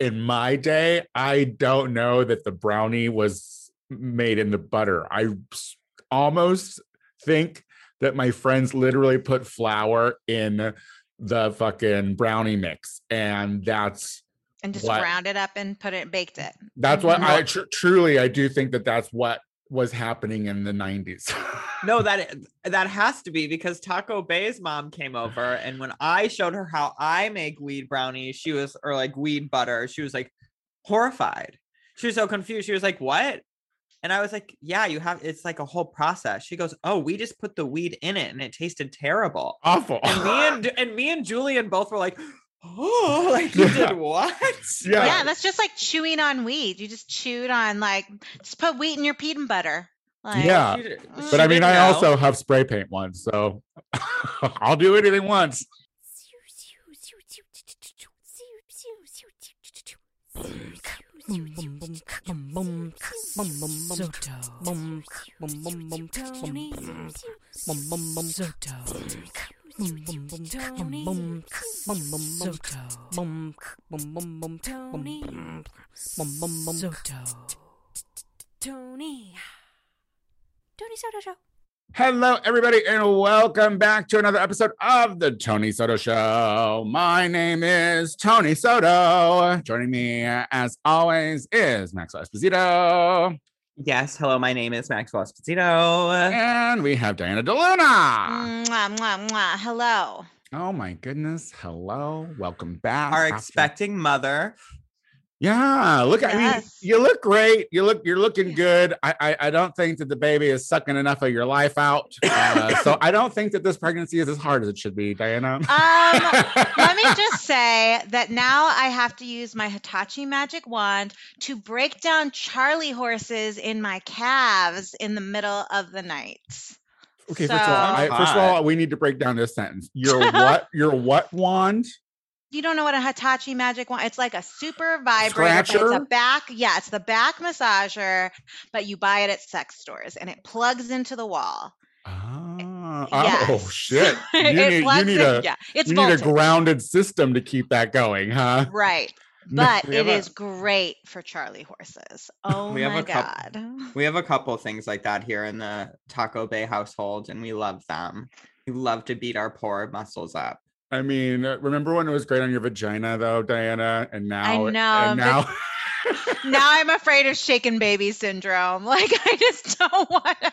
in my day, I don't know that the brownie was made in the butter. I almost think that my friends literally put flour in the fucking brownie mix, and that's and just What? ground it up and put it baked it. that's what Mhm. I tr- truly I do think that that's what was happening in the 90s. No, that that has to be because Taco Bay's mom came over, and when I showed her how I make weed brownies, she was or like weed butter, she was like horrified. She was so confused. She was like, "What?" And I was like, "Yeah, you have. It's like a whole process." She goes, "Oh, we just put the weed in it, and it tasted terrible." Awful. And me and and me and Julian both were like, "Oh, like you did what?" Yeah. Yeah, that's just like chewing on wheat. You just chewed on like just put wheat in your peanut butter. Like, Yeah. She did- mm. But but I mean, didn't I also have spray paint ones, so I'll do anything once. Tony. Tony Soto Show. Hello, everybody, and welcome back to another episode of the Tony Soto Show. My name is Tony Soto. Joining me, as always, is Maxwell Esposito, Yes, hello, my name is Maxwell Esposito. and we have Diana DeLuna. Mwah, mwah, mwah. Hello. Oh my goodness! Hello, welcome back. Our after- expecting mother. Yeah, look. I mean, you look great. You look. You're looking good. I. I, I don't think that the baby is sucking enough of your life out. Uh, so I don't think that this pregnancy is as hard as it should be, Diana. Um, Let me just say that now I have to use my Hitachi magic wand to break down Charlie horses in my calves in the middle of the night. Okay, first of all, I, first of all, we need to break down this sentence. Your what? Your what wand? You don't know what a Hitachi magic wand? It's like a super vibrator. but It's a back, yeah, it's the back massager, but you buy it at sex stores and it plugs into the wall. Ah, Yes. oh shit! You need, you need in, a yeah, it's you need a grounded system to keep that going, huh? Right. But we it a- is great for Charlie horses. Oh We have my a coup- god. We have a couple things like that here in the Taco Bay household, and we love them. We love to beat our poor muscles up. I mean, uh, remember when it was great on your vagina, though, Diana? And now, I know, and but- now, now I'm afraid of shaken baby syndrome. Like I just don't want to.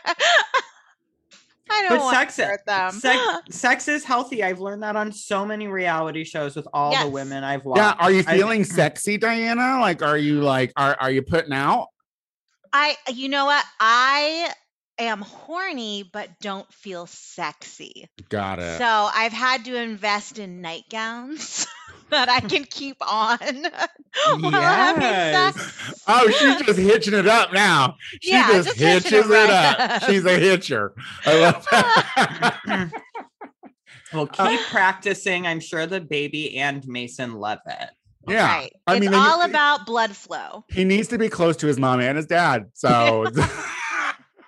I don't But want sex, to hurt them. sex, sex is healthy. I've learned that on so many reality shows with all Yes. the women I've watched. yeah. Are you I- feeling sexy, Diana? Like, are you like, are are you putting out? I, you know what? I am horny, but don't feel sexy. Got it. So I've had to invest in nightgowns that I can keep on while having Yes. sex. Oh, she's just hitching it up now. She Yeah, just, just hitching it hitches it, up. up. She's a hitcher. I love that. Well, uh, keep practicing. I'm sure the baby and Mason love it. yeah. Right. I it's mean, then you- all about blood flow. he needs to be close to his mom and his dad. So, and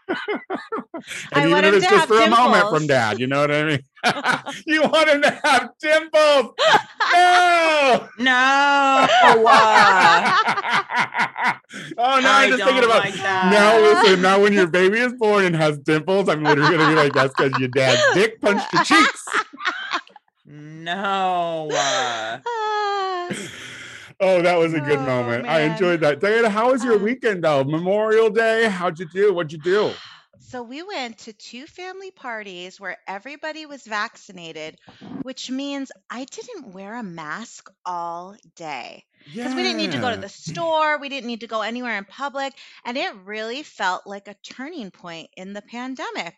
I even want if him it's to just for a moment from dad, you know what I mean? you want him to have dimples? No. No. oh, oh no! I'm just thinking about like that. now. Listen, now when your baby is born and has dimples, I'm literally gonna be like, "That's because your dad's dick punched your cheeks." no. Uh, Oh, that was a good Oh, moment. I enjoyed that. Diana, how was your Uh, weekend though? Memorial Day. How'd you do? What'd you do? So we went to two family parties where everybody was vaccinated, which means I didn't wear a mask all day because we didn't need to go to the store, we didn't need to go anywhere in public, and it really felt like a turning point in the pandemic.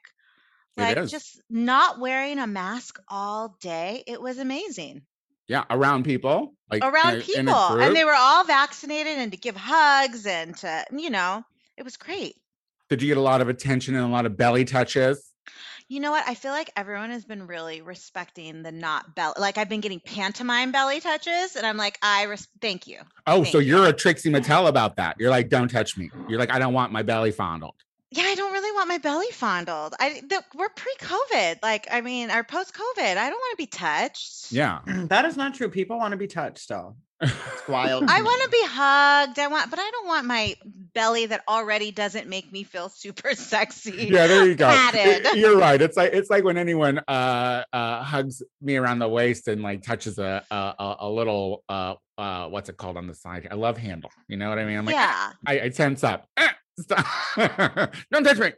Like just not wearing a mask all day, it was amazing. Yeah, around people, like Around in a- people, in and they were all vaccinated and to give hugs and to, you know, it was great. Did you get a lot of attention and a lot of belly touches? You know what? I feel like everyone has been really respecting the not belly. Like I've been getting pantomime belly touches, and I'm like, I res- thank you. Oh, Thank so you. you're a Trixie Mattel about that. You're like, don't touch me. You're like, I don't want my belly fondled. Yeah, I don't really want my belly fondled. I the, we're pre-COVID. Like, I mean, or post-COVID. I don't want to be touched. Yeah. that is not true. People want to be touched still. It's wild. I want to be hugged. I want, but I don't want my belly that already doesn't make me feel super sexy. yeah, there you go. It- You're right. It's like it's like when anyone uh uh hugs me around the waist and like touches a a, a- a little uh uh what's it called on the side? I love handle. You know what I mean? I'm like, yeah, I, I tense up. Stop. Don't touch me.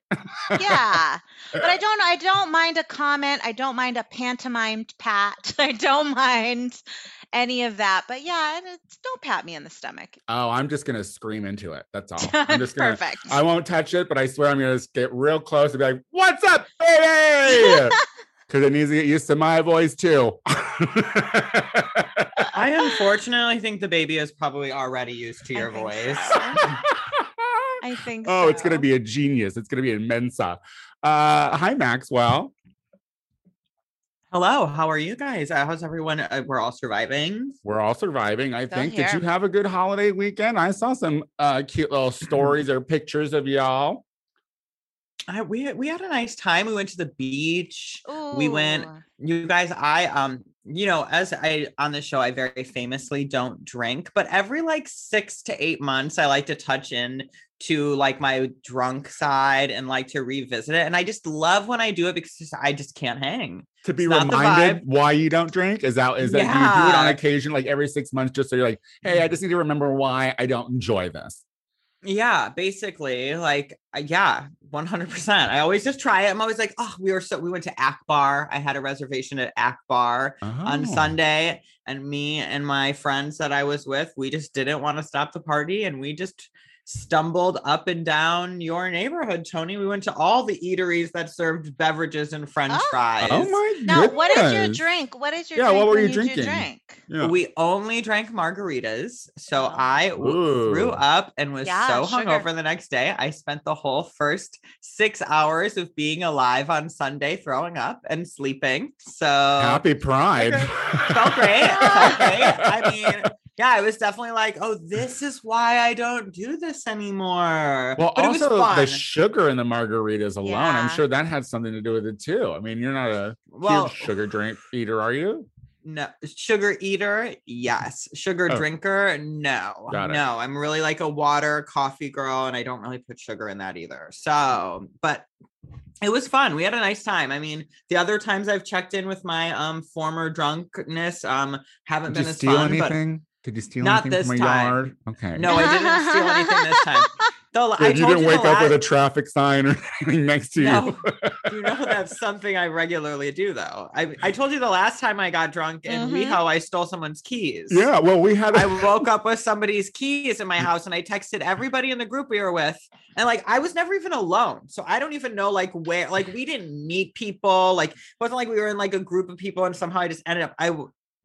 yeah. But I don't. I don't mind a comment. I don't mind a pantomimed pat. I don't mind any of that. But yeah, it's, don't pat me in the stomach. Oh, I'm just gonna scream into it. That's all. I'm just gonna. Perfect. I won't touch it, but I swear I'm gonna just get real close and be like, "What's up, baby?" Because it needs to get used to my voice too. I unfortunately think the baby is probably already used to your think voice. so. I think. oh, it's gonna be a genius. It's gonna be in Mensa. Uh, hi, Maxwell. Hello, how are you guys? Uh, how's everyone? Uh, we're all surviving. We're all surviving. I Still think. Did you have a good holiday weekend? I saw some uh, cute little stories or pictures of y'all. I, we we had a nice time. We went to the beach. We went- You guys, I um, you know, as I on the show, I very famously don't drink, but every like six to eight months, I like to touch in to like my drunk side and like to revisit it. And I just love when I do it because I just can't hang. To be It's reminded why you don't drink is that is that do you do it on occasion, like every six months, just so you're like, hey, I just need to remember why I don't enjoy this. Yeah, basically, like, uh, yeah, 100%. I always just try it. I'm always like, oh, we were so, we went to Akbar. I had a reservation at Akbar on Oh. Sunday, and me and my friends that I was with, we just didn't want to stop the party, and we just stumbled up and down your neighborhood, Tony. We went to all the eateries that served beverages and French Oh. fries. Oh my god! Now, what is your goodness. drink? What is your drink? Yeah, drink? what were you do drinking? drink? Yeah. We only drank margaritas. So Oh. I w- threw up and was Yeah, so sugar. hungover the next day. I spent the whole first six hours of being alive on Sunday throwing up and sleeping. So Happy Pride. felt great. Felt great. I mean, yeah, it was definitely like, oh, this is why I don't do this anymore. Well, but also the sugar in the margaritas alone, I'm sure that had something to do with it too. I mean, you're not a well, sugar drink eater, are you? No, sugar eater, yes. Sugar Oh. drinker, no. No, I'm really like a water coffee girl, and I don't really put sugar in that either. So, but it was fun. We had a nice time. I mean, the other times I've checked in with my um former drunkenness, um, haven't Did been as fun. anything? Did you steal Not anything from this a time. yard? Okay. No, I didn't steal anything this time. Though Yeah, I you told didn't you wake the up with a traffic sign or anything next to No. you. you know that's something I regularly do though. I I told you the last time I got drunk in Mhm. WeHo, I stole someone's keys. yeah, well, we had a I woke up with somebody's keys in my house and I texted everybody in the group we were with. And like I was never even alone. So I don't even know like where like we didn't meet people. Like it wasn't like we were in like a group of people and somehow I just ended up I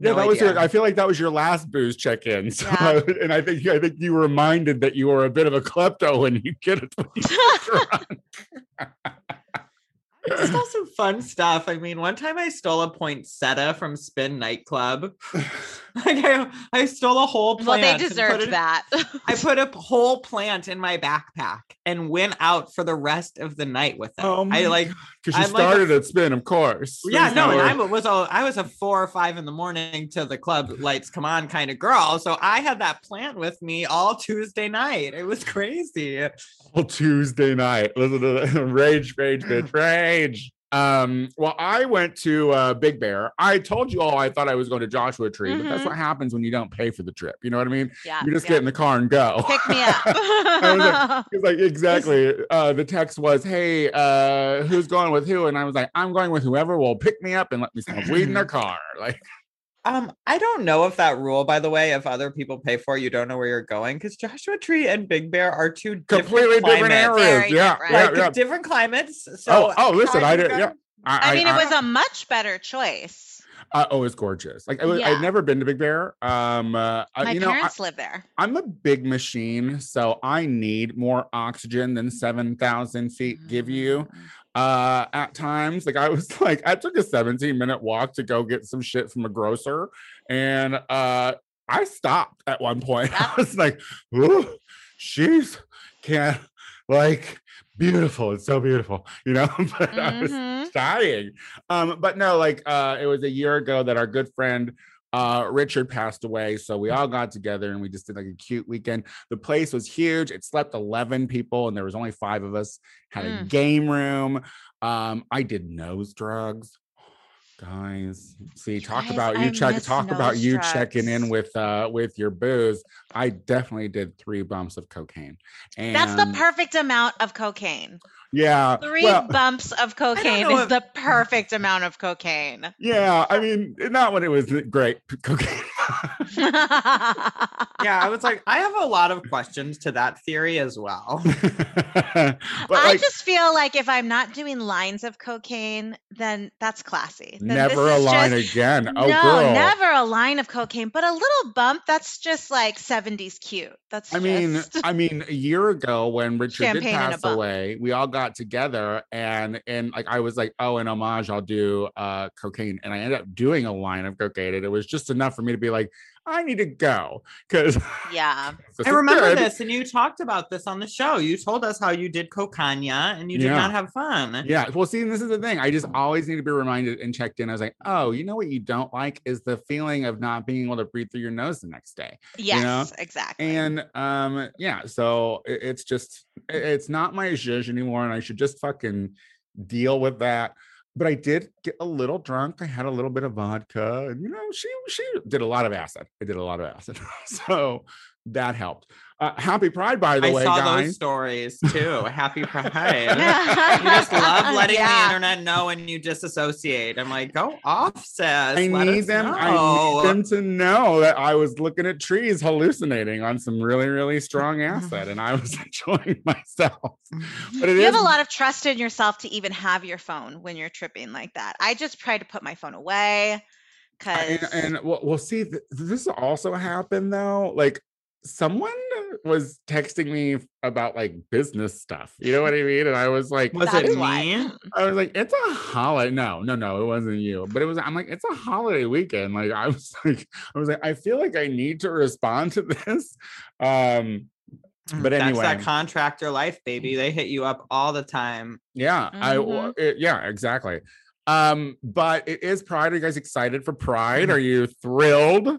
w- yeah, no that was your. I feel like that was your last booze check-in. So Yeah. and I think I think you were reminded that you were a bit of a klepto when you get it when you were drunk. I stole some fun stuff. I mean, one time I stole a poinsettia from Spin nightclub. like I, I stole a whole plant. Well, plant. they and put deserved it- that. I put a whole plant in my backpack and went out for the rest of the night with it. Oh my I like Because you I'm like a- started at spin, of course. yeah, There's no, and no- I was a I was a four or five in the morning to the club lights come on kind of girl. So I had that plant with me all Tuesday night. It was crazy. Well, Tuesday night. Listen to the rage, rage, bitch, rage. Um, well, I went to uh, Big Bear. I told you all I thought I was going to Joshua Tree, but that's Mhm. what happens when you don't pay for the trip. You know what I mean? yeah. You just yeah. get in the car and go. Pick me up. It's like exactly. Uh, the text was, "Hey, uh, who's going with who?" And I was like, "I'm going with whoever will pick me up and let me smoke weed in their car." Like, Um, I don't know if that rule, by the way, if other people pay for it, you don't know where you're going because Joshua Tree and Big Bear are two completely different, different areas. Very Yeah, different. yeah, Like yeah. different climates. So oh, oh, listen, I did. go- Yeah, I mean, it was a much better choice. Uh, oh, it's gorgeous. Like I was, Yeah. I'd never been to Big Bear. Um, uh, I- My you know, I, parents live there. I'm a big machine, so I need more oxygen than seven thousand feet give you. Mm. Uh, at times, like I was like, I took a 17 minute walk to go get some shit from a grocer, and uh, I stopped at one point. I was like, "Ooh, she's can't like beautiful. It's so beautiful, you know. but I was Mhm. Dying. Um, but no, like uh, it was a year ago that our good friend uh Richard passed away. So we all got together and we just did like a cute weekend. The place was huge. It slept 11 people and there was only five of us. Had a Mm. game room. Um, I did nose drugs. Guys, see, talk Guys, about you I check talk about nose you checking in with uh with your booze. I definitely did three bumps of cocaine. And That's the perfect amount of cocaine. yeah. Three well, bumps of cocaine is if- the perfect amount of cocaine. yeah, I mean, not when it was great cocaine. Yeah, I was like, I have a lot of questions to that theory as well. but I like just feel like if I'm not doing lines of cocaine, then that's classy. Then this never a line just- again. Oh no, girl. never a line of cocaine, but a little bump. That's just like 70s cute. That's I mean, I mean, a year ago when Richard did Champagne and a pass away, we all got together and and like I was like, oh, in homage, I'll do uh cocaine, and I ended up doing a line of cocaine, and it was just enough for me to be like, I need to go because yeah. I remember this, and you talked about this on the show. You told us how you did cocaina and you did Yeah. not have fun. Yeah, well, see, and this is the thing. I just always need to be reminded and checked in. I was like, oh, you know what you don't like is the feeling of not being able to breathe through your nose the next day. Yes, know, exactly. And um, yeah, so it- it's just it- it's not my zhuzh anymore, and I should just fucking deal with that. But I did get a little drunk. I had a little bit of vodka, and you know, she she did a lot of acid. I did a lot of acid, so that helped. Uh, happy Pride, by the I way, saw guys. those stories too. Happy Pride. you just love letting the internet know when you disassociate. I'm like, go off, sis. I Let need us them. I need them to know that I was looking at trees, hallucinating on some really, really strong acid, and I was enjoying myself. But it you is have a lot of trust in yourself to even have your phone when you're tripping like that. I just try to put my phone away because and, and we'll, we'll see. th- This also happened though. Like someone was texting me about like business stuff. You know what I mean? And I was like, Was it me? I was like, it's a holiday. No, no, no, it wasn't you. But it was. I'm like, it's a holiday weekend. Like I was like, I was like, I feel like I need to respond to this. Um, But That's anyway. that contractor life, baby. They hit you up all the time. yeah, I. it- yeah, exactly. Um, but it is Pride. Are you guys excited for Pride? Are you thrilled?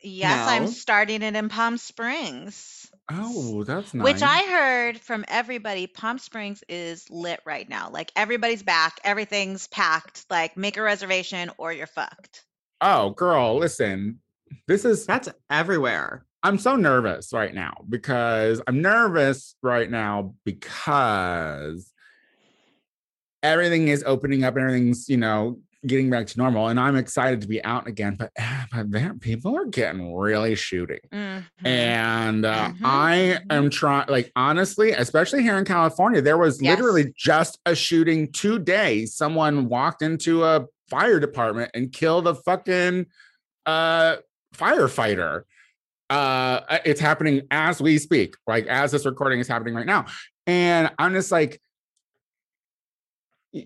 Yes, I'm No. starting it in Palm Springs. Oh, that's nice. Which I heard from everybody, Palm Springs is lit right now. Like everybody's back, everything's packed. Like make a reservation or you're fucked. Oh, girl, listen. This is That's everywhere. I'm so nervous right now because I'm nervous right now because everything is opening up and everything's, you know, getting back to normal. And I'm excited to be out again. But, but there, people are getting really shooting. Mhm. And uh, Mhm, I am trying, like, honestly, especially here in California, there was Yes. literally just a shooting today. Someone walked into a fire department and killed a fucking uh, firefighter. Uh, it's happening as we speak, like, as this recording is happening right now. And I'm just like,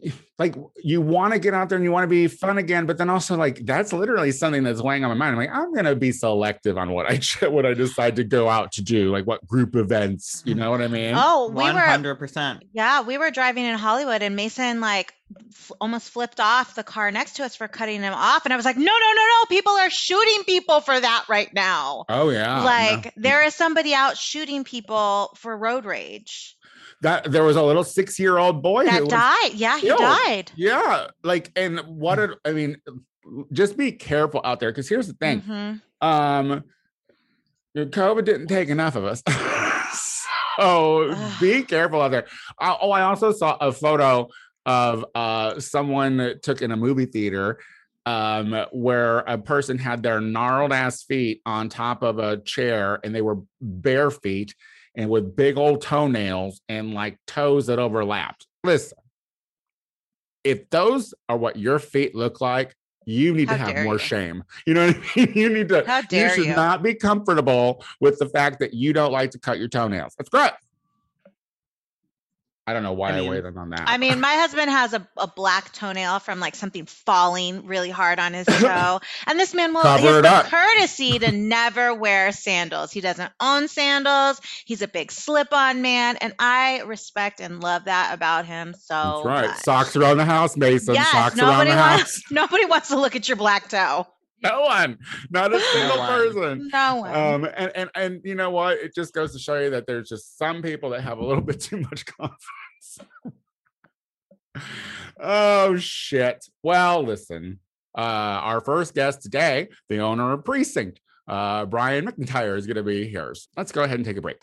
like you want to get out there and you want to be fun again, but then also like that's literally something that's weighing on my mind. I'm like, I'm gonna be selective on what I what I decide to go out to do, like what group events, you know what I mean? Oh, we One were hundred percent. yeah, we were driving in Hollywood and Mason like f- almost flipped off the car next to us for cutting him off and I was like, "No, no, no, no. People are shooting people for that right now." Oh yeah, no. like there is somebody out shooting people for road rage. That there was a little six year old boy That who was- died. Yeah, he died. Yeah, like and what it, I mean, just be careful out there because here's the thing. Mhm. um covid didn't take enough of us so be careful out there Uh, oh i also saw a photo of uh someone that took in a movie theater um where a person had their gnarled ass feet on top of a chair and they were bare feet and with big old toenails and like toes that overlapped listen if those are what your feet look like you need How to have more you. shame you know what i mean you need to How you should you? not be comfortable with the fact that you don't like to cut your toenails. That's great. I don't know why I I, mean- weighed in on that. I mean, my husband has a, a black toenail from like something falling really hard on his toe. and this man will Cover he has it the up. courtesy to never wear sandals. He doesn't own sandals. He's a big slip-on man. And I respect and love that about him so That's right. much. Socks around the house, Mason. Yes, Socks around nobody the wants house. nobody wants to look at your black toe. No one. Not a single one. person. No one. Um, and, and and you know what? It just goes to show you that there's just some people that have a little bit too much confidence. oh shit. Well, listen. Uh, our first guest today, the owner of Precinct, uh, Brian McIntyre, is going to be here. So Let's go ahead and take a break.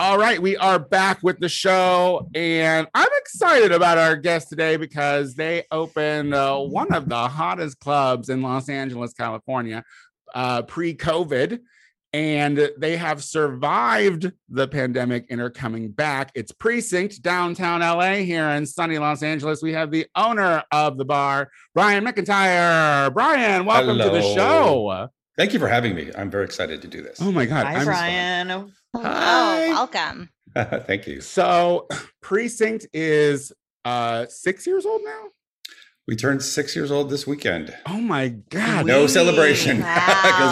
All right, we are back with the show, and I'm excited about our guest today because they opened uh, one of the hottest clubs in Los Angeles, California, uh, pre-COVID, and they have survived the pandemic and are coming back. It's Precinct, downtown LA, here in sunny Los Angeles. We have the owner of the bar, Brian McIntyre. Brian, welcome to the show. Thank you for having me. I'm very excited to do this. Oh my God, Hi, I'm Brian. Hello, Hi. welcome. Thank you. So Precinct is uh six years old now. We turned six years old this weekend. Oh my god. No Wee. celebration because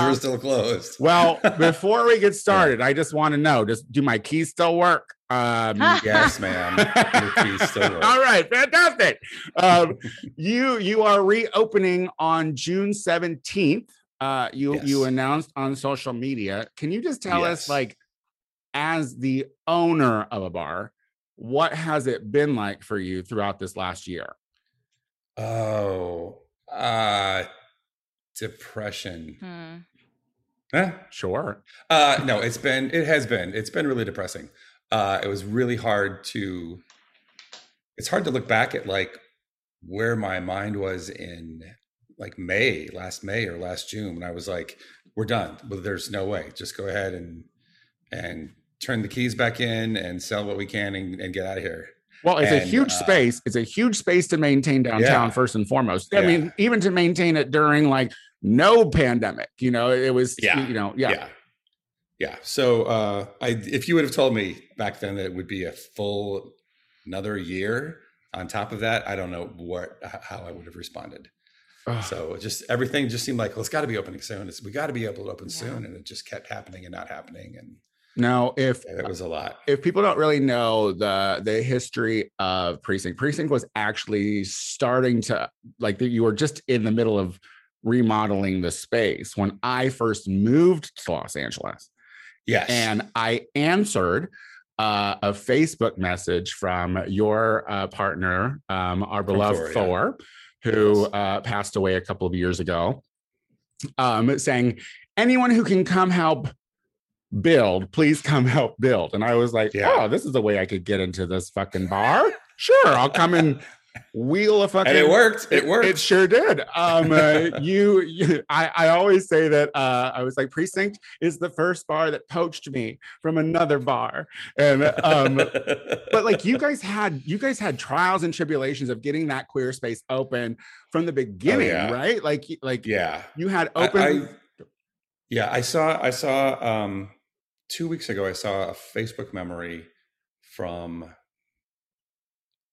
Wow. we're still closed. Well, before we get started, I just want to know: Does do my keys still work? Um, Yes, ma'am. Your keys still work. All right, fantastic. Um, you you are reopening on June seventeenth. Uh, you you announced on social media. Can you just tell us, like, as the owner of a bar, what has it been like for you throughout this last year? Oh, uh, depression. Hmm. Huh? Sure. Uh, no, it's been, it has been, it's been really depressing. Uh, it was really hard to, it's hard to look back at like where my mind was in like May, last May or last June, when I was like, we're done. Well, there's no way. Just go ahead and, and turn the keys back in and sell what we can and, and get out of here. Well, it's a huge uh, space. It's a huge space to maintain downtown Yeah. first and foremost. I Yeah. mean, even to maintain it during like no pandemic, you know, it was, Yeah. you know, yeah. yeah yeah so uh i if you would have told me back then that it would be a full another year on top of that i don't know what how i would have responded Ugh. so just everything just seemed like well it's got to be opening soon it's, we got to be able to open Yeah. soon and it just kept happening and not happening and Now, if it was a lot if people don't really know the the history of precinct, precinct was actually starting to like you were just in the middle of remodeling the space when I first moved to Los Angeles. yes and I answered uh, a Facebook message from your uh, partner, um, our beloved Thor, Thor, yeah. who Yes. uh, passed away a couple of years ago, um, saying, "Anyone who can come help." Build, please come help build. And I was like, Yeah. Oh, this is a way I could get into this fucking bar. Sure, I'll come and wheel a fucking and it worked it, worked it sure did. Um, uh, you, you I, I always say that uh, I was like, Precinct is the first bar that poached me from another bar, and um, but like you guys had, you guys had trials and tribulations of getting that queer space open from the beginning, yeah. right? Like, like yeah you had I- open. I, yeah, I saw I saw um two weeks ago I saw a Facebook memory from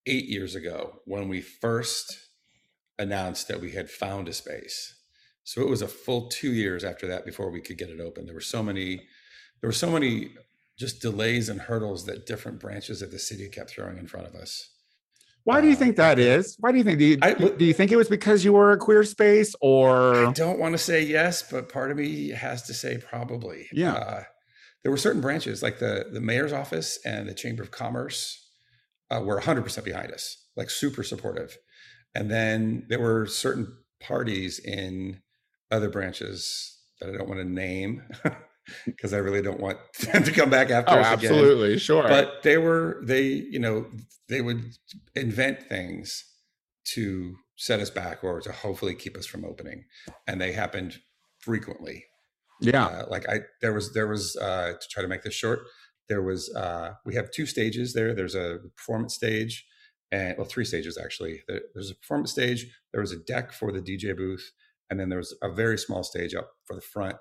eight years ago when we first announced that we had found a space. So it was a full two years after that before we could get it open. There were so many there were so many just delays and hurdles that different branches of the city kept throwing in front of us. why do you think that is? Why do you think? Do you, I- do you think it was because you were a queer space, or I don't want to say yes, but part of me has to say probably. Yeah. Uh, there were certain branches like the the mayor's office and the chamber of commerce uh, were 100% behind us, like super supportive. And then there were certain parties in other branches that I don't want to name because I really don't want them to come back after Oh, us again. absolutely, sure. But they were they you know they would invent things to set us back or to hopefully keep us from opening, and they happened frequently. Yeah, Uh, like I there was there was uh, to try to make this short. There was uh, we have two stages there. There's a performance stage and well three stages actually. There, there's a performance stage. There was a deck for the DJ booth, and then there was a very small stage up for the front,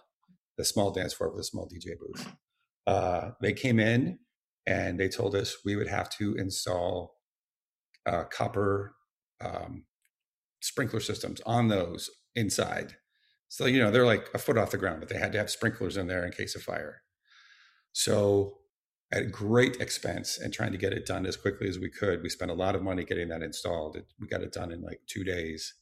the small dance floor with a small DJ booth. Uh, they came in and they told us we would have to install uh, copper um, sprinkler systems on those inside. So you know they're like a foot off the ground, but they had to have sprinklers in there in case of fire. So at great expense and trying to get it done as quickly as we could, we spent a lot of money getting that installed. It, we got it done in like two days.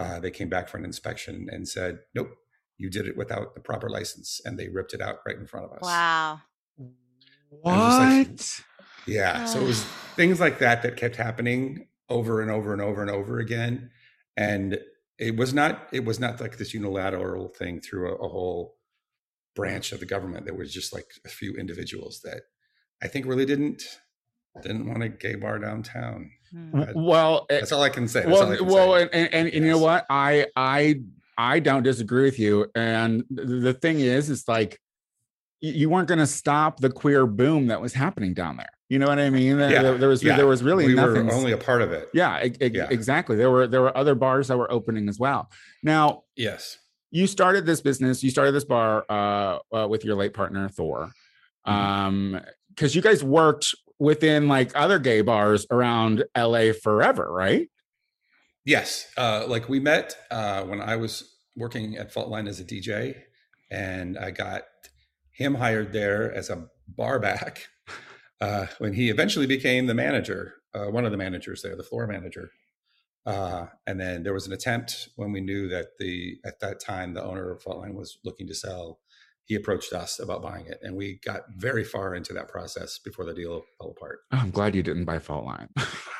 Uh, they came back for an inspection and said, "Nope, you did it without the proper license," and they ripped it out right in front of us. Wow. what? just Yeah. So it was things like that that kept happening over and over and over and over again. And it was not it was not like this unilateral thing through a, a whole branch of the government. There was just like a few individuals that I think really didn't didn't want a gay bar downtown. Hmm. Well, That's all I can say. That's all I well, can well, say. and, and, and you know what? I I I don't disagree with you. And the thing is, it's like you weren't going to stop the queer boom that was happening down there. You know what I mean? There, Yeah, there- there was yeah. there was really we nothing. were only a part of it. yeah, e- Yeah. exactly. There were there were other bars that were opening as well. Now Yes. you started this business. You started this bar uh, uh, with your late partner Thor, Mhm. um, because you guys worked within like other gay bars around LA forever, right? Yes. Uh, like we met uh, when I was working at Faultline as a DJ, and I got him hired there as a bar back uh, when he eventually became the manager, uh, one of the managers there, the floor manager. Uh, and then there was an attempt when we knew that the at that time the owner of Faultline was looking to sell. He approached us about buying it, and we got very far into that process before the deal fell apart. Oh, I'm glad you didn't buy Faultline.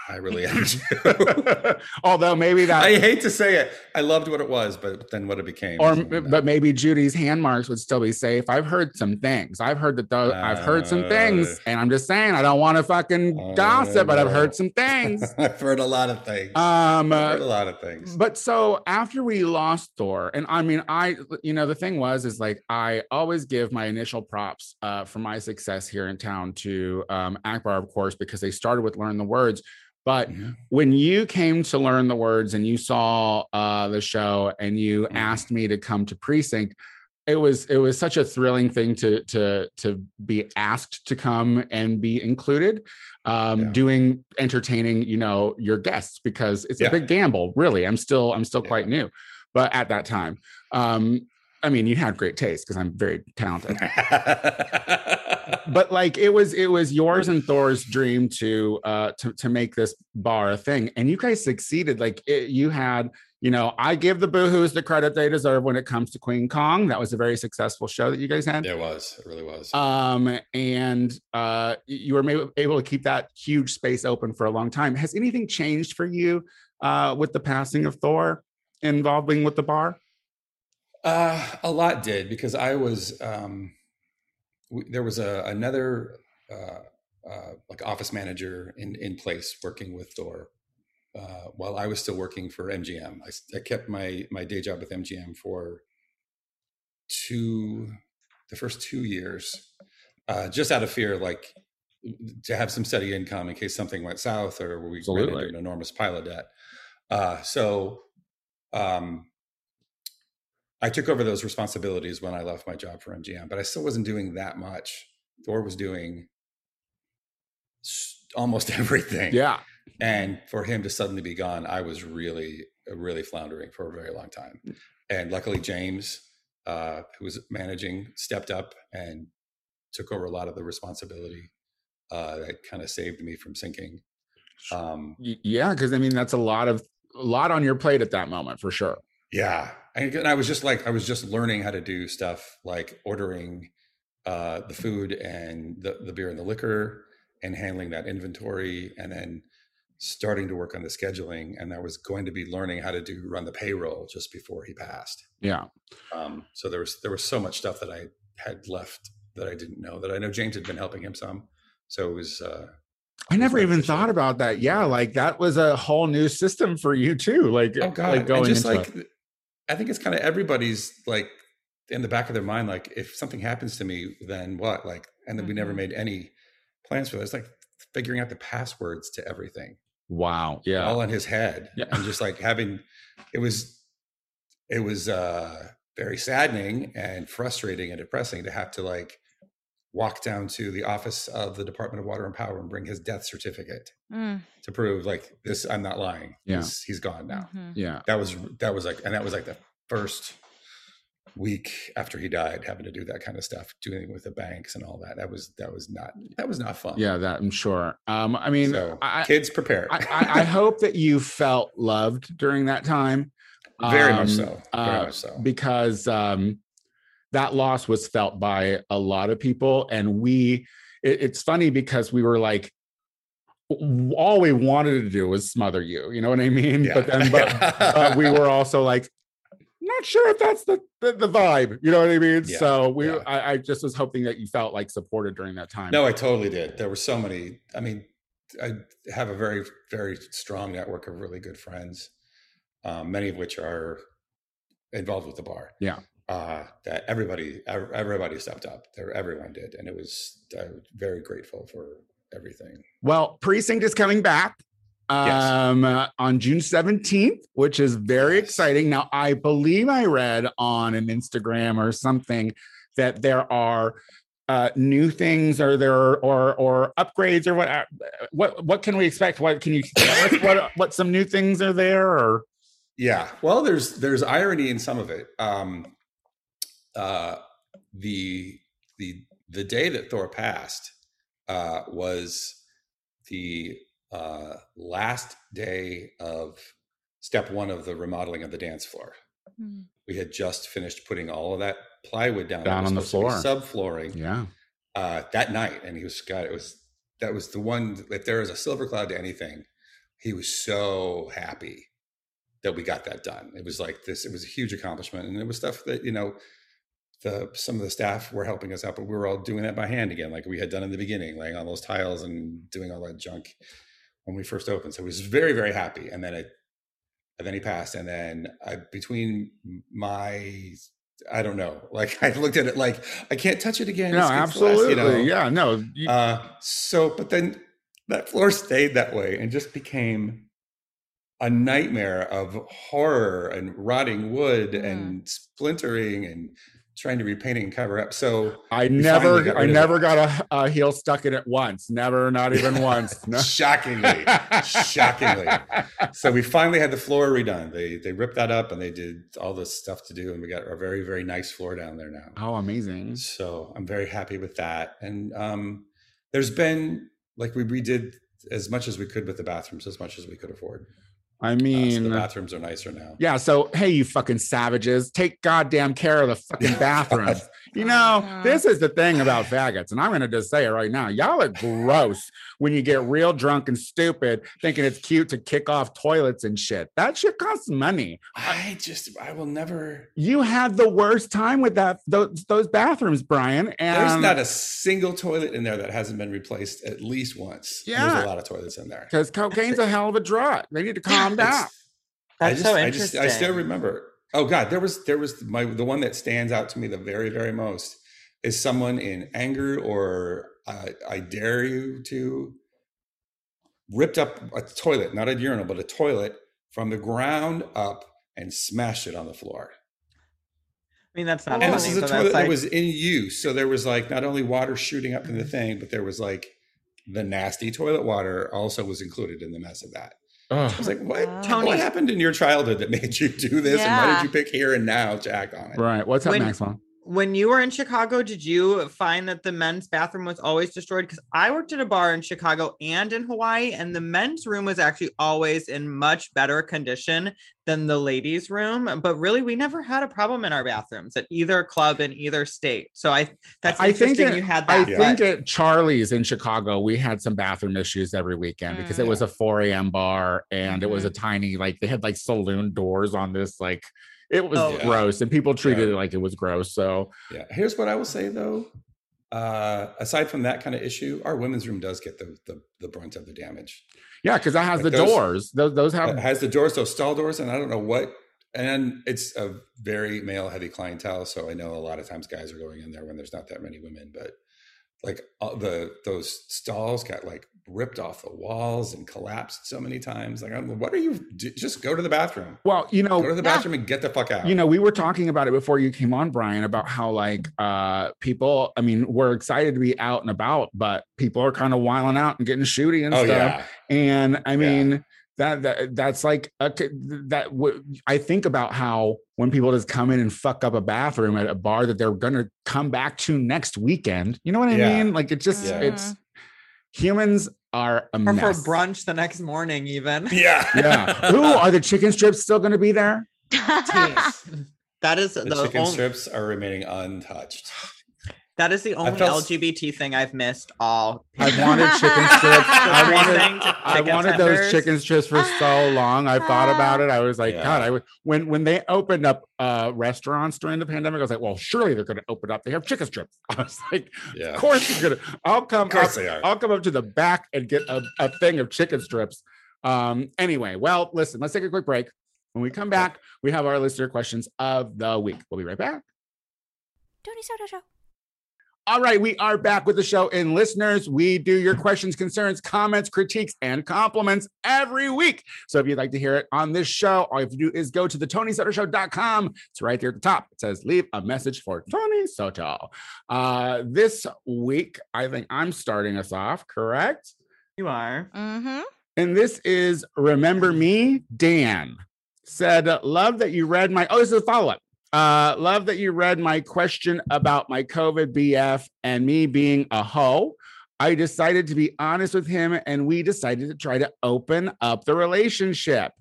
I really am. Although maybe that, I hate to say it. I loved what it was, but then what it became. or but maybe Judy's hand marks would still be safe. I've heard some things. I've heard that those. I've heard some things, Uh, and I'm just saying I don't want to fucking gossip, but I've heard some things. I've heard a lot of things. Um, I've heard a uh, lot of things. but so after we lost Thor, and I mean, I, you know, the thing was, is like I always give my initial props uh, for my success here in town to um, Akbar, of course, because they started with Learn the Words. But Yeah. when you came to learn the words and you saw uh, the show and you Mhm. asked me to come to precinct it was it was such a thrilling thing to to to be asked to come and be included um Yeah. doing entertaining you know your guests because it's Yeah. a big gamble really i'm still i'm still Yeah. quite new but at that time um i mean you had great taste because i'm very talented. But like it was it was yours and thor's dream to uh to, to make this bar a thing and you guys succeeded. Like it, you had you know i give the boohoos the credit they deserve when it comes to queen kong. That was a very successful show that you guys had. It was. It really was. um and uh you were able to keep that huge space open for a long time. Has anything changed for you uh with the passing of thor involving with the bar Uh, a lot did because I was um, w- there was a another uh, uh, like office manager in in place working with Thor uh, while I was still working for MGM. I kept my my day job with MGM for two the first two years, uh, just out of fear, like to have some steady income in case something went south or we ran Absolutely. into an enormous pile of debt. Uh, so. Um, I took over those responsibilities when I left my job for MGM, but I still wasn't doing that much. Thor was doing almost everything. yeah And for him to suddenly be gone, I was really, really floundering for a very long time. And luckily, James, uh, who was managing, stepped up and took over a lot of the responsibility. Uh, that kind of saved me from sinking. Um, yeah because i mean that's a lot of a lot on your plate at that moment for sure Yeah. And and I was just like, I was just learning how to do stuff like ordering uh, the food and the, the beer and the liquor and handling that inventory and then starting to work on the scheduling. And I was going to be learning how to do run the payroll just before he passed. yeah Um, so there was there was so much stuff that I had left that I didn't know. That I know James had been helping him some, so it was. uh I never even thought about that. Yeah, like that was a whole new system for you too. Like, Oh God! like and going just into like, it. I think it's kind of everybody's like in the back of their mind. Like, if something happens to me, then what? Like, and then we never Mhm. made any plans for this. Like figuring out the passwords to everything, Wow. Yeah. all in his head, Yeah. and just like having. It was, it was uh very saddening and frustrating and depressing to have to like walk down to the office of the Department of Water and Power and bring his death certificate Mm, to prove like this. I'm not lying. Yeah. he's, he's gone now mhm. yeah. that was that was like and that was like the first week after he died having to do that kind of stuff dealing with the banks and all that that was that was not that was not fun Yeah. That I'm sure. Um, I mean, so I, kids prepare I, I, I hope that you felt loved during that time. very much Um, so very uh, much so because um, that loss was felt by a lot of people, and we. It, it's funny because we were like, all we wanted to do was smother you. You know what I mean? Yeah. But then, but, but we were also like, not sure if that's the the, the vibe. You know what I mean? Yeah, So we, yeah. I, I just was hoping that you felt like supported during that time. no i totally did there were so many i mean i have a very very strong network of really good friends um, many of which are involved with the bar Yeah. Uh, that everybody everybody stepped up there everyone did and it was i was very grateful for everything Well, Precinct is coming back Yes. um uh, on June 17th, which is very Yes. exciting. Now, I believe I read on an Instagram or something that there are uh new things or there or or upgrades or what uh, what what can we expect what can you what what, what some new things are there or Yeah. Well, there's there's irony in some of it. Um, uh, the the the day that Thor passed uh, was the uh, last day of step one of the remodeling of the dance floor. Mm. We had just finished putting all of that plywood down, Down on the supposed to be floor. subflooring yeah uh, that night, and he was God. It was that was the one. If there was a silver cloud to anything, he was so happy that we got that done. It was like this. It was a huge accomplishment, and it was stuff that you know. The some of the staff were helping us out, but we were all doing that by hand again, like we had done in the beginning, laying on those tiles and doing all that junk when we first opened. So I was very, very happy. And then it, and then he passed. And then I, between my, I don't know, like I looked at it like I can't touch it again. no It's- it's last, absolutely you know. yeah no you- Uh, so, but then that floor stayed that way and just became a nightmare of horror and rotting wood Mhm. and splintering and trying to repaint it and cover up. So I never I never it. got a, a heel stuck in it once never not even once no. shockingly, shockingly. So we finally had the floor redone. They they ripped that up and they did all this stuff to do, and we got a very very nice floor down there now. oh amazing So I'm very happy with that. And um, there's been like we redid as much as we could with the bathrooms, as much as we could afford. I Uh, so mean the bathrooms are nicer now. Yeah. So, hey, you fucking savages, take goddamn care of the fucking bathrooms. you know, Uh-huh. this is the thing about faggots, and I'm going to just say it right now. Y'all are gross when you get real drunk and stupid, thinking it's cute to kick off toilets and shit. That shit costs money. I just I will never. You had the worst time with that those those bathrooms, Brian. And There's not a single toilet in there that hasn't been replaced at least once. Yeah. There's a lot of toilets in there. because cocaine's a hell of a drug. They need to calm down. It's- That's I just, so I interesting. just, I still remember. Oh God, there was, there was my the one that stands out to me the very, very most is someone in anger or uh, I dare you to ripped up a toilet, not a urinal, but a toilet from the ground up and smashed it on the floor. I mean, that's not And funny. this is a but toilet that's that was in use, so there was like not only water shooting up in the thing, but there was like the nasty toilet water also was included in the mess of that. I was like, what? Wow. Tony- What happened in your childhood that made you do this? And why did you pick here and now to act on it? Right. What's up, When- Maxwell? When you were in Chicago, did you find that the men's bathroom was always destroyed? Because I worked at a bar in Chicago and in Hawaii, and the men's room was actually always in much better condition than the ladies' room. But really, we never had a problem in our bathrooms at either club in either state. So I that's I think it- you had I that. Yeah. think at Charlie's in Chicago, we had some bathroom issues every weekend because it Mm. was a 4 a.m. bar and it was Mm-hmm. a tiny, like they had like saloon doors on this like it was Oh, yeah. gross, and people treated Yeah. it like it was gross. So Yeah. Here's what I will say though. Uh, aside from that kind of issue, our women's room does get the the, the brunt of the damage. yeah, because that has Like the those- doors. Those those have has the doors, those stall doors, and I don't know what. And it's a very male heavy clientele, so I know a lot of times guys are going in there when there's not that many women. But like the those stalls got like ripped off the walls and collapsed so many times. Like, I'm, what are you? d- Just go to the bathroom. well, you know, Go to the yeah. bathroom and get the fuck out. you know we were talking about it before you came on brian about how like uh people i mean we're excited to be out and about but people are kind of wiling out and getting shooty and oh stuff yeah, and i Yeah. mean that, that that's like a, that w- i think about how when people just come in and fuck up a bathroom at a bar that they're gonna come back to next weekend you know what i Yeah. mean like it just Yeah. it's humans are a Or for brunch the next morning, even. yeah, yeah. Ooh, are the chicken strips still gonna be there? That is the, the, chicken only, strips are remaining untouched. that is the only felt- LGBT thing I've missed all. I wanted chicken strips. I wanted, I wanted those chicken strips for so long. I thought about it. I was like, Yeah. God, I would when when they opened up uh restaurants during the pandemic, I was like, well, surely they're gonna open up. They have chicken strips. I was like, Yeah, of course they're gonna. I'll come Of course up, they are. I'll come up to the back and get a, a thing of chicken strips. Um, anyway, well, listen, let's take a quick break. When we come back, we have our listener questions of the week. We'll be right back. Tony Soto Show. All right, we are back with the show. And listeners, we do your questions, concerns, comments, critiques, and compliments every week. So if you'd like to hear it on this show, all you have to do is go to the TonySotoShow.com. It's right there at the top. It says leave a message for Tony Soto. Uh, this week, I think I'm starting us off, correct? You are. mm-hmm. And this is Remember Me, Dan said, Love that you read my. Oh, this is a follow up. Uh, love that you read my question about my COVID BF and me being a hoe. I decided to be honest with him and we decided to try to open up the relationship.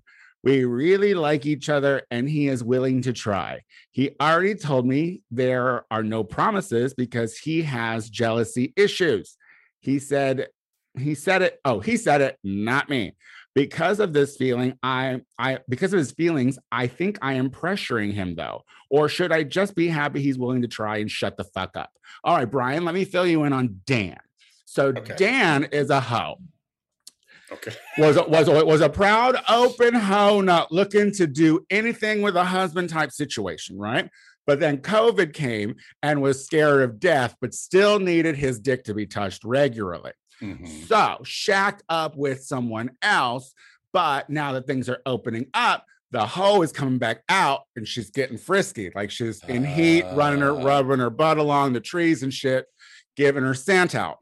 We really like each other and he is willing to try. He already told me there are no promises because he has jealousy issues. He said, he said it. Oh, he said it, not me. Because of this feeling, I I because of his feelings, I think I am pressuring him though. Or should I just be happy he's willing to try and shut the fuck up? All right, Brian, let me fill you in on Dan. So Okay. Dan is a hoe. Okay. Was a, was a, was a proud open hoe, not looking to do anything with a husband type situation, right? But then COVID came and was scared of death, but still needed his dick to be touched regularly. Mhm. So shacked up with someone else. But now that things are opening up, the hoe is coming back out and she's getting frisky. Like she's in heat, running her, Ah. rubbing her butt along the trees and shit, giving her scent out.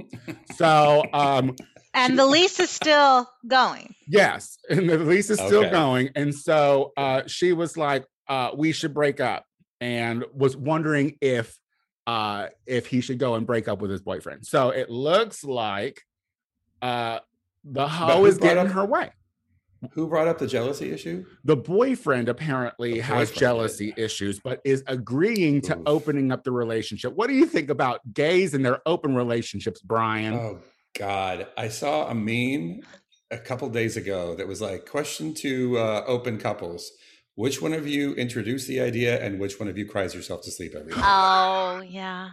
So um And the lease is still going. yes, and the lease is still Okay. going. And so uh she was like, uh, we should break up and was wondering if uh if he should go and break up with his boyfriend. So it looks like uh the hoe is getting up- her way. Who brought up the jealousy issue? The boyfriend apparently The has boyfriend did. jealousy issues, but is agreeing to Oof. opening up the relationship. What do you think about gays and their open relationships, Brian? Oh God, I saw a meme a couple days ago that was like question to uh, open couples: Which one of you introduced the idea, and which one of you cries yourself to sleep every night? Oh yeah.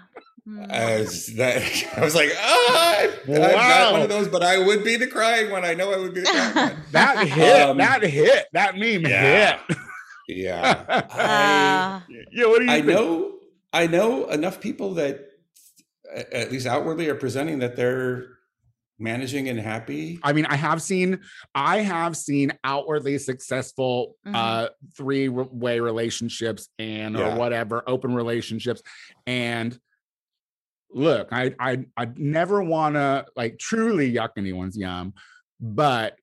Mm. As that, I was like, ah, I'm not one of those, but I would be the crying one. I know I would be the crying one. that hit, Um, that hit, that meme yeah. hit. Yeah, I, Uh, yeah, what do you I think? know, I know enough people that, at least outwardly, are presenting that they're managing and happy. I mean, I have seen, I have seen outwardly successful Mhm. uh three-way relationships and or whatever, open relationships. And look, I I I never want to like truly yuck anyone's yum, but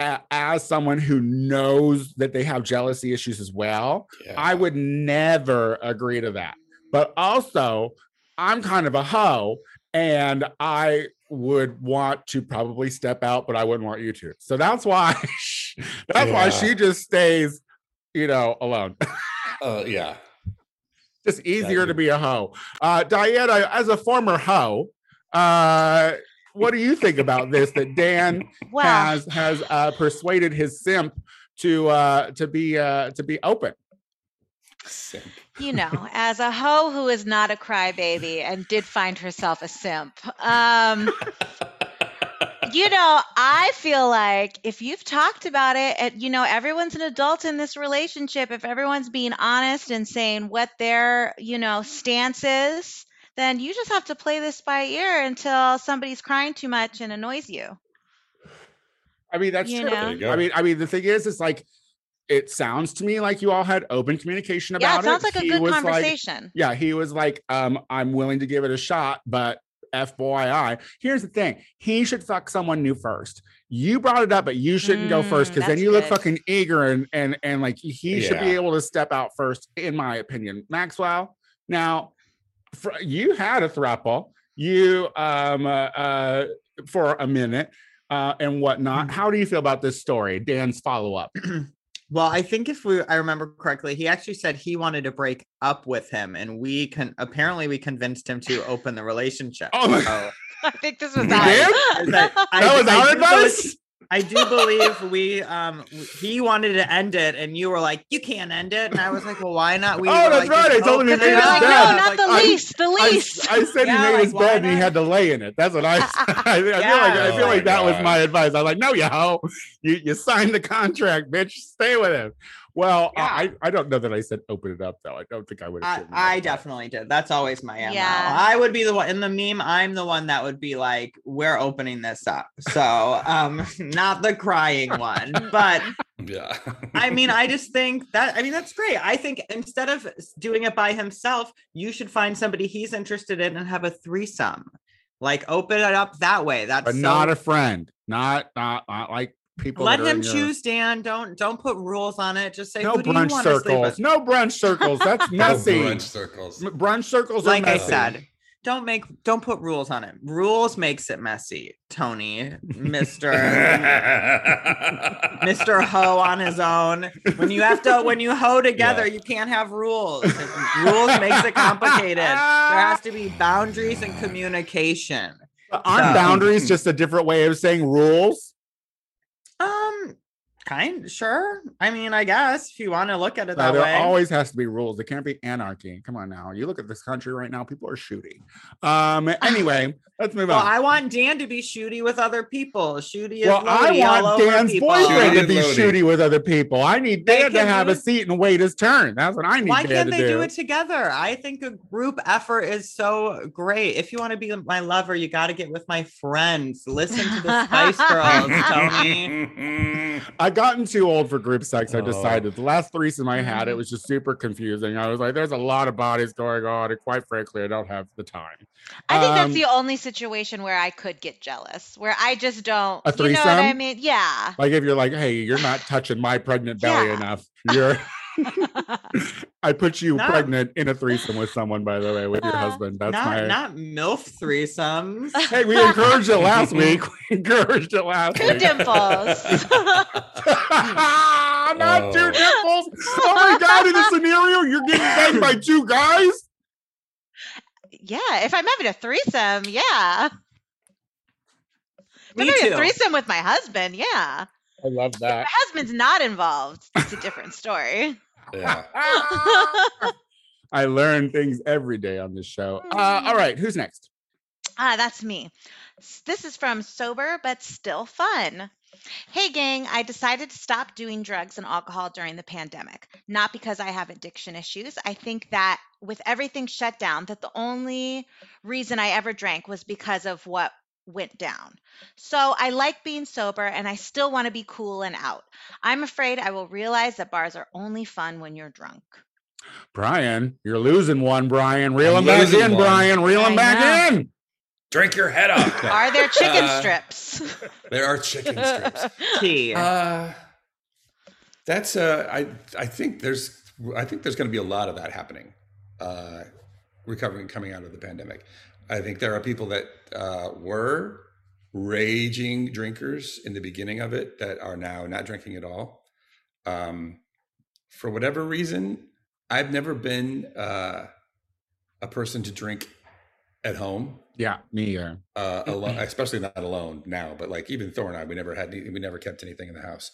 a- as someone who knows that they have jealousy issues as well, Yeah. I would never agree to that. But also, I'm kind of a hoe and I would want to probably step out, but I wouldn't want you to. So that's why that's why she just stays, you know, alone. Uh, yeah. just easier you. to be a hoe. Uh Diana, as a former hoe, uh what do you think about this that Dan well, has has uh persuaded his simp to uh to be uh to be open? Simp. You know, as a hoe who is not a crybaby and did find herself a simp. Um, you know, I feel like if you've talked about it, and you know, everyone's an adult in this relationship. If everyone's being honest and saying what their, you know, stance is, then you just have to play this by ear until somebody's crying too much and annoys you. I mean, that's You true. know? There you go. I mean, I mean, the thing is, it's like it sounds to me like you all had open communication Yeah, about it sounds it. like a He good was like- conversation. yeah, he was like, um, I'm willing to give it a shot, but f FYI, here's the thing: he should fuck someone new first. You brought it up, but you shouldn't go first Mm, because then that's you look fucking eager and and and like he should be able to step out first, in my opinion. Maxwell, now for, you had a throuple, you um uh, uh for a minute uh and whatnot. How do you feel about this story? Dan's follow up. Well, I think if we I remember correctly, he actually said he wanted to break up with him, and we can apparently we convinced him to open the relationship. Oh my- So, I think this was ours. that, That was I our do believe- advice. I do believe we um he wanted to end it, and you were like, "You can't end it," and I was like, "Well, why not?" We Oh, that's like, right, I told him he open made his like, bed. no, not like, the I- least, the I, least. I said Yeah, he made like, his why bed and he had to lay in it. That's what I. I, I feel like I feel like Oh that my was my advice. I was like, no, you hoe, you you signed the contract, bitch. Stay with him. Well, Yeah. I I don't know that I said open it up though. I don't think I would. I, I definitely did. That's always my MO. Yeah. I would be the one in the meme. I'm the one that would be like, "We're opening this up." So, um, not the crying one, but Yeah. I mean, I just think that I mean that's great. I think instead of doing it by himself, you should find somebody he's interested in and have a threesome. Like open it up that way. That's but so- not a friend. Not not not like people. let him in your- choose, Dan. Don't don't put rules on it. Just say No who do you brunch want to sleep circles. with. No brunch circles. That's No messy. brunch circles. Brunch circles. are Like I said, don't make don't put rules on it. Rules makes it messy, Tony, Mister. Mr. Ho on his own. When you have to, when you hoe together, Yeah. you can't have rules. rules makes it complicated. There has to be boundaries and communication. Aren't So- boundaries just a different way of saying rules? Um, kind sure. I mean, I guess if you want to look at it that there way. always has to be rules. There can't be anarchy. Come on now. You look at this country right now, people are shooting. Um, anyway, let's move well, on. I want Dan to be shooty with other people. Shooty is well, I Lodi all want Dan's people. boyfriend to be Lodi. shooty with other people. I need Dan to have a seat and wait his turn. That's what I need Why Dan can't to they do do. it together? I think a group effort is so great. If you want to be my lover, you got to get with my friends. Listen to the Spice Girls, Tony. I've gotten too old for group sex. I Oh. decided the last threesome I had, Mm. it was just super confusing. I was like, there's a lot of bodies going on, and quite frankly, I don't have the time. I think Um, that's the only situation where I could get jealous, where I just don't. A You know what I threesome? mean? Yeah. Like if you're like, hey, you're not touching my pregnant belly Yeah. enough. You're I put you No. pregnant in a threesome with someone, by the way, with your husband. That's not my not MILF threesomes. Hey, we encouraged it last week. We encouraged it last Two week. dimples. not two Oh. dimples. Oh my god, in a scenario, you're getting banged by two guys. Yeah. If I'm having a threesome, yeah. If Me I'm having too. a threesome with my husband, yeah. I love that. If that. my husband's not involved, it's a different story. Yeah. I learn things every day on this show. Uh, Mm-hmm. all right, who's next? Ah, that's me. This is from Sober But Still Fun. Hey, gang, I decided to stop doing drugs and alcohol during the pandemic. Not because I have addiction issues. I think that with everything shut down, that the only reason I ever drank was because of what went down. So I like being sober and I still want to be cool and out. I'm afraid I will realize that bars are only fun when you're drunk. Brian, you're losing one, Brian. Reel I'm him back in, one. Brian. Reel him I back in. Drink your head off. Are there chicken Uh, strips? There are chicken strips. Tea. Uh, that's uh, I I think there's I think there's going to be a lot of that happening, uh, recovering coming out of the pandemic. I think there are people that uh, were raging drinkers in the beginning of it that are now not drinking at all. Um, for whatever reason, I've never been uh, a person to drink at home Yeah, me. Uh, uh alone especially not alone now but like even thor and i we never had any, we never kept anything in the house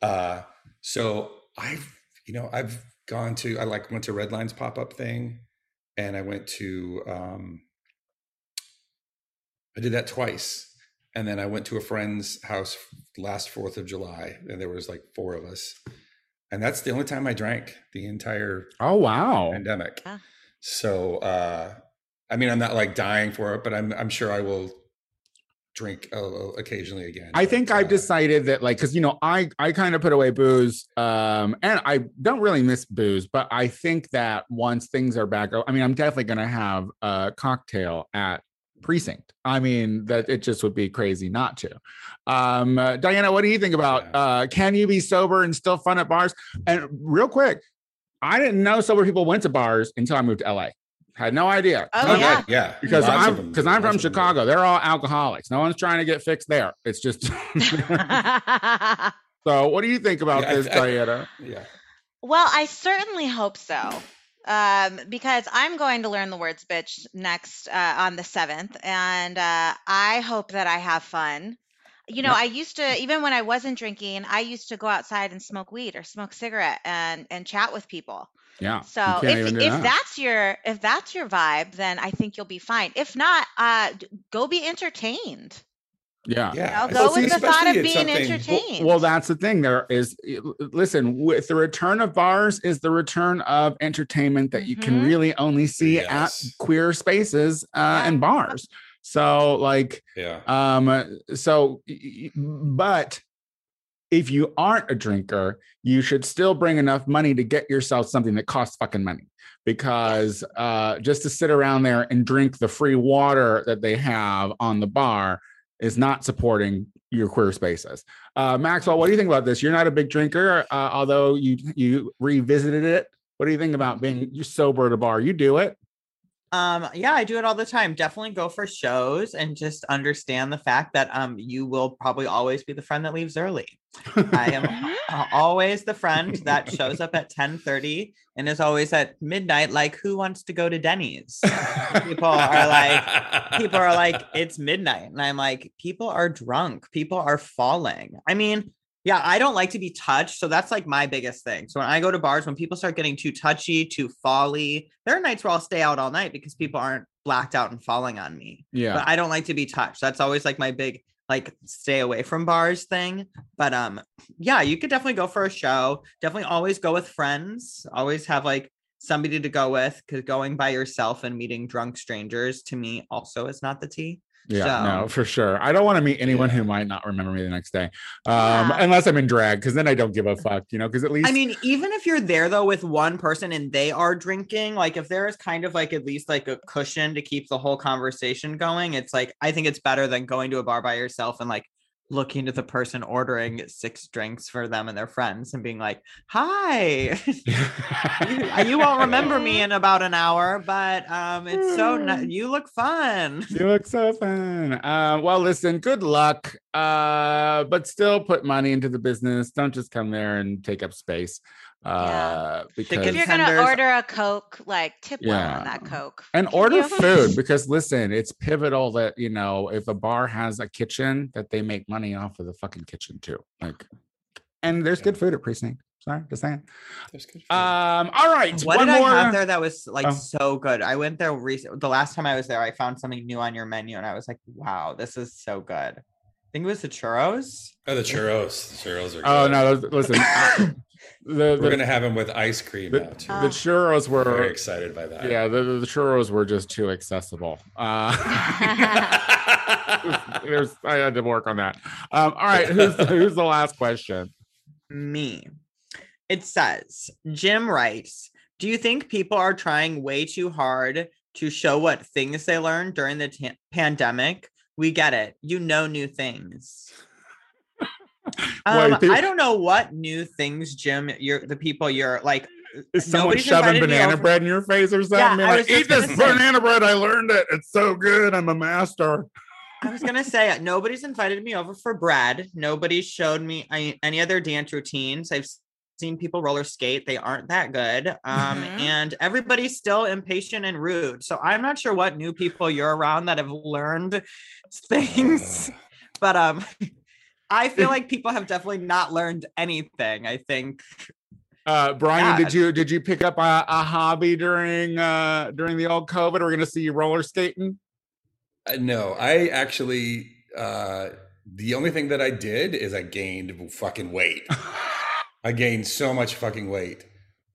uh so i've you know i've gone to I like went to Redline's pop up thing, and I went to um, I did that twice, and then I went to a friend's house last Fourth of July, and there was like four of us, and that's the only time I drank the entire Oh wow. pandemic. Yeah. So uh, I mean, I'm not like dying for it, but I'm I'm sure I will drink uh, occasionally again. I think But, I've uh, decided that like because you know I I kind of put away booze um and I don't really miss booze but I think that once things are back I mean I'm definitely gonna have a cocktail at precinct. I mean that it just would be crazy not to. Um uh, Diana what do you think about uh can you be sober and still fun at bars? And real quick I didn't know sober people went to bars until I moved to LA had no idea Oh, yeah. yeah, because Lots I'm because. I'm from Lots of. Chicago. They're all alcoholics. No one's trying to get fixed there. It's just so. What do you think about Yeah, I- this, I- Diana? Yeah. well, I certainly hope so. Um, because I'm going to learn the words bitch next uh, on the 7th. And uh, I hope that I have fun. You know, Yeah. I used to, even when I wasn't drinking, I used to go outside and smoke weed or smoke cigarette and, and chat with people. Yeah. you So can't if even do if that. that's your if that's your vibe, then I think you'll be fine. If not, uh, go be entertained. yeah. Yeah. I'll go see, with the thought of being something- entertained. Well, that's the thing. There is, listen, with the return of bars is the return of entertainment that you can Mhm. really only see Yes. at queer spaces uh, and Yeah. bars. So, like, Yeah. Um, so, y- y- but if you aren't a drinker, you should still bring enough money to get yourself something that costs fucking money. Because uh, just to sit around there and drink the free water that they have on the bar is not supporting your queer spaces. Uh, Maxwell, what do you think about this? You're not a big drinker, uh, although you you revisited it. What do you think about being you sober at a bar? You do it. Um, yeah, I do it all the time. Definitely go for shows and just understand the fact that um you will probably always be the friend that leaves early. I am always the friend that shows up at 10:30 and is always at midnight like who wants to go to Denny's? People are like people are like it's midnight and I'm like people are drunk. People are falling. I mean, yeah, I don't like to be touched, so that's like my biggest thing. So when I go to bars when people start getting too touchy, too folly, there are nights where I'll stay out all night because people aren't blacked out and falling on me yeah. but I don't like to be touched. That's always like my big like stay away from bars thing. But um yeah, you could definitely go for a show. Definitely always go with friends. Always have like somebody to go with cuz going by yourself and meeting drunk strangers to me also is not the tea. Yeah, no, for sure. I don't want to meet anyone who might not remember me the next day, um, Yeah. unless I'm in drag, because then I don't give a fuck, you know. Because at least, I mean, even if you're there though with one person and they are drinking, like if there is kind of like at least like a cushion to keep the whole conversation going, it's like I think it's better than going to a bar by yourself and like looking at the person ordering six drinks for them and their friends and being like, "Hi, you, you won't remember me in about an hour, but um, it's so you look fun." you look so fun. Uh, well, listen, good luck, uh, but still put money into the business. Don't just come there and take up space, uh, if because you're gonna order a Coke, like tip well on that Coke. and Can order you? food because listen, it's pivotal that you know if a bar has a kitchen that they make money off of the fucking kitchen too. Like, and there's good food at precinct. Sorry, just saying. There's good food. Um, all right. What one did more. I have there that was like Oh. so good? I went there recent. The last time I was there, I found something new on your menu, and I was like, "Wow, this is so good." I think it was the churros. oh, the churros. The churros are. Oh no! those- Listen, I- the We're the, gonna have them with ice cream the, now too. the churros Very were excited by that. yeah the, the churros were just too accessible. Uh, there's I had to work on that. Um, all right, who's who's the last question? Me. It says, Jim writes, "Do you think people are trying way too hard to show what things they learned during the ta- pandemic? We get it. You know new things." Um, Wait, I don't know what new things, Jim. You're the people you're like. Uh, uh, Is someone shoving banana bread in your face or something? Yeah, like, Eat this say- banana bread. I learned it. It's so good. I'm a master. I was gonna say uh, nobody's invited me over for bread. Nobody showed me any, other dance routines. I've seen people roller skate. They aren't that good. Um, Mhm. and everybody's still impatient and rude. So I'm not sure what new people you're around that have learned things. But um, I feel like people have definitely not learned anything. I think Uh, Brian, Yeah. did you did you pick up a, a hobby during uh during the old COVID? We're gonna see you roller skating. Uh, no, I actually uh the only thing that I did is I gained fucking weight. I gained so much fucking weight.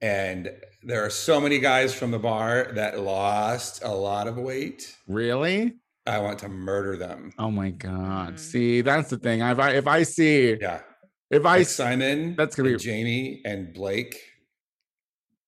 And there are so many guys from the bar that lost a lot of weight. Really? I want to murder them. Oh my god! Mm. See, that's the thing. If I if I see Yeah. if I Like s- Simon, that's gonna and be- Jamie and Blake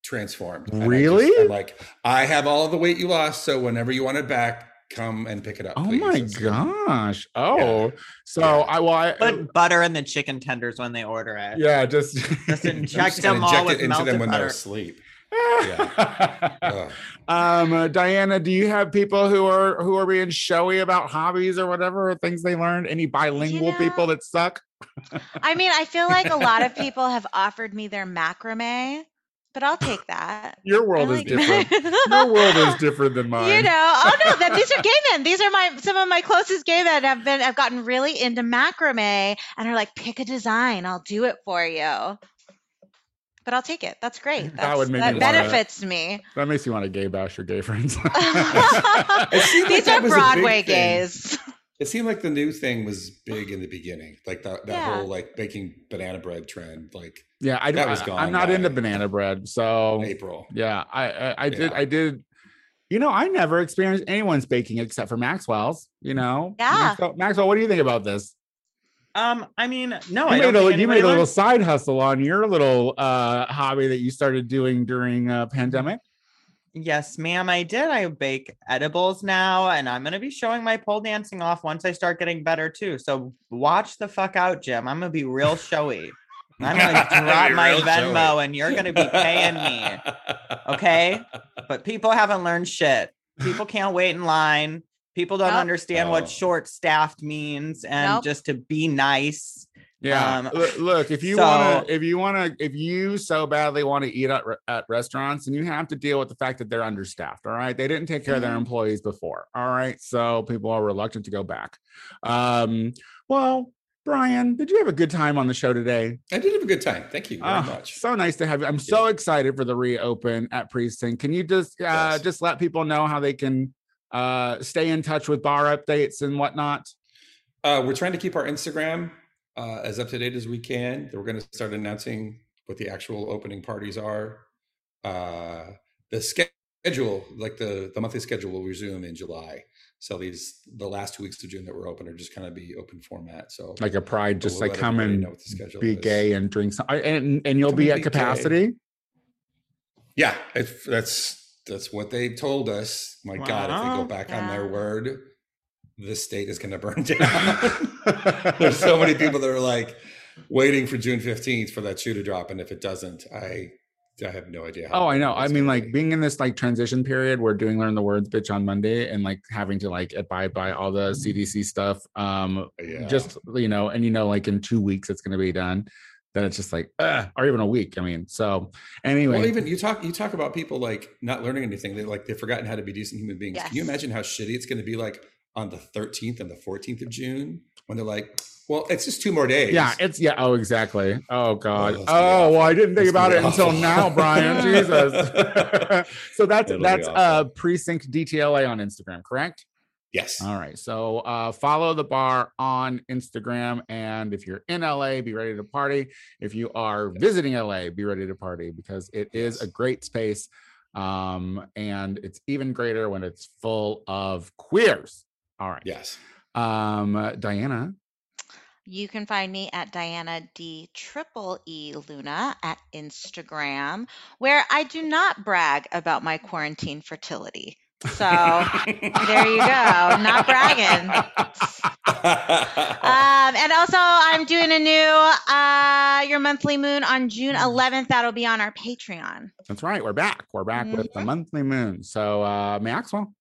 transformed. And I Really? just- I'm like, I have all of the weight you lost, so whenever you want it back, come and pick it up. oh please." my That's- gosh! Oh, so Yeah. I well I Put butter in the chicken tenders when they order it. yeah just Just inject just them all inject with it into melted them when they're butter. asleep. Yeah. Um, uh, Diana, do you have people who are who are being showy about hobbies or whatever or things they learned? Any bilingual people know- that suck? I mean, I feel like a lot of people have offered me their macrame, but I'll take that. Your I world is different. Your world is different than mine. You know, oh no, that these are gay men. These are my some of my closest gay men have been I've gotten really into macrame and are like, pick a design, I'll do it for you. But I'll take it. That's great. That would make that me wanna- benefits me. That makes you want to gay bash your gay friends. seemed like These are was a big Broadway thing. Gays. It seemed like the new thing was big in the beginning, like that that Yeah. whole like baking banana bread trend, like yeah, I That don't. was gone I'm not into banana bread, so April. yeah, I I, I did I did. You know, I never experienced anyone's baking except for Maxwell's. You know, Yeah. Maxwell, Maxwell what do you think about this? Um, I mean, no, you I made, don't a, think you anybody made a little side hustle on your little uh hobby that you started doing during uh pandemic. Yes, ma'am, I did. I bake edibles now, and I'm gonna be showing my pole dancing off once I start getting better too. So watch the fuck out, Jim. I'm gonna be real showy. I'm gonna drop my Venmo, showy. and you're gonna be paying me. Okay? But people haven't learned shit. People can't wait in line. People don't Nope. understand Oh. what short staffed means and Nope. just to be nice. Yeah. Um, Loo- look, if you want to, if you want to, if you so badly want to eat at, re- at restaurants, and you have to deal with the fact that they're understaffed. All right. They didn't take care of their Mhm. employees before. All right. So people are reluctant to go back. Um, well, Brian, did you have a good time on the show today? I did have a good time. Thank you very Oh, much. So nice to have you. I'm so excited for the reopen at Precinct. Can you just uh, Yes. just let people know how they can uh, stay in touch with bar updates and whatnot? Uh, we're trying to keep our Instagram uh, as up to date as we can. We're going to start announcing what the actual opening parties are. Uh, the schedule, like the the monthly schedule, will resume in July. So these the last two weeks of June that we're open are just kind of be open format. So Like a pride, just we'll like let come everybody and know what the schedule be is. gay and drink some, and and you'll Come be at be gay. capacity. yeah, if that's that's what they told us. My God, if they go Wow. back on their word, the state is going to burn down. There's so many people that are like waiting for June 15th for that shoe to drop, and if it doesn't, I I have no idea. Oh, I know. I mean, like be. being in this like transition period where doing learn the words bitch on Monday and like having to like abide by all the CDC stuff. Um, Yeah. just you know, and you know, like in two weeks it's gonna be done. Then it's just like, ugh, or even a week. I mean, so anyway, Well, even you talk you talk about people like not learning anything. They like they've forgotten how to be decent human beings. Can you imagine how shitty it's going to be like on the 13th and the 14th of June when they're like, well, it's just two more days. yeah, it's yeah. Oh, exactly. Oh God. that's Oh, well, I didn't think That's about it be until now, Brian. Jesus. so that's It'll that's uh awful. precinct DTLA on Instagram, correct? yes. All right. So uh, follow the bar on Instagram. And if you're in LA, be ready to party. If you are visiting LA, be ready to party because it is a great space. Um, and it's even greater when it's full of queers. All right. Yes. Um, uh, Diana. You can find me at Diana D Triple E Luna at Instagram, where I do not brag about my quarantine fertility. So there you go. Not bragging. Um, and also, I'm doing a new uh, Your Monthly Moon on June 11th. That'll be on our Patreon. That's right. We're back. We're back with the Mhm. monthly moon. So uh Maxwell.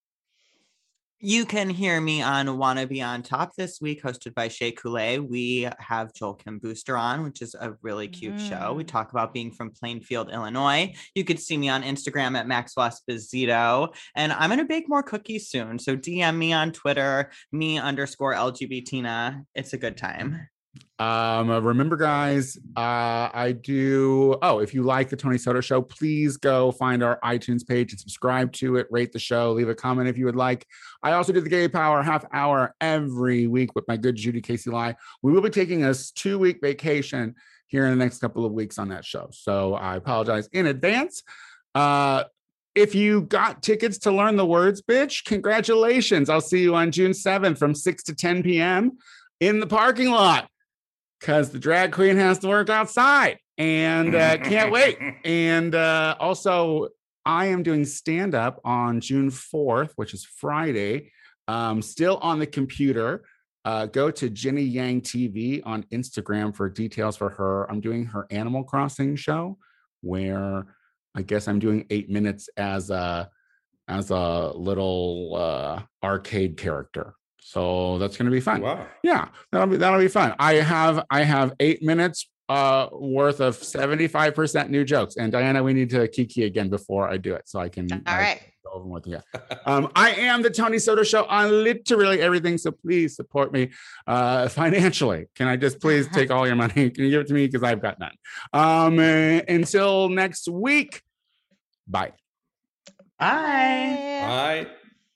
You can hear me on Wanna Be on Top this week, hosted by Shea Coulee. We have Joel Kim Booster on, which is a really cute show. We Mm. talk about being from Plainfield, Illinois. You could see me on Instagram at Maxwell Esposito. And I'm going to bake more cookies soon. So DM me on Twitter, me underscore LGBTina. It's a good time. Um, remember, guys, uh, I do. Oh, if you like the Tony Soto show, please go find our iTunes page and subscribe to it, rate the show, leave a comment if you would like. I also do the Gay Power half hour every week with my good Judy Casey Lai. We will be taking a two week vacation here in the next couple of weeks on that show. So I apologize in advance. Uh, if you got tickets to learn the words, bitch, congratulations. I'll see you on June 7th from 6 to 10 p.m. in the parking lot because the drag queen has to work outside and uh, can't wait. And uh, also, I am doing stand up on June 4th, which is Friday, um, still on the computer. Uh, go to Jenny Yang TV on Instagram for details for her. I'm doing her Animal Crossing show where I guess I'm doing eight minutes as a as a little uh, arcade character. So that's going to be fun. Wow. Yeah, that'll be that'll be fun. I have I have eight minutes uh worth of 75% new jokes. And Diana, we need to kiki again before I do it so I can All I right. go over with you. Um, I am the Tony Soto show on literally everything. So please support me uh financially. Can I just please take all your money? Can you give it to me? Because I've got none. Um uh, until next week. Bye. Bye. Bye. Bye.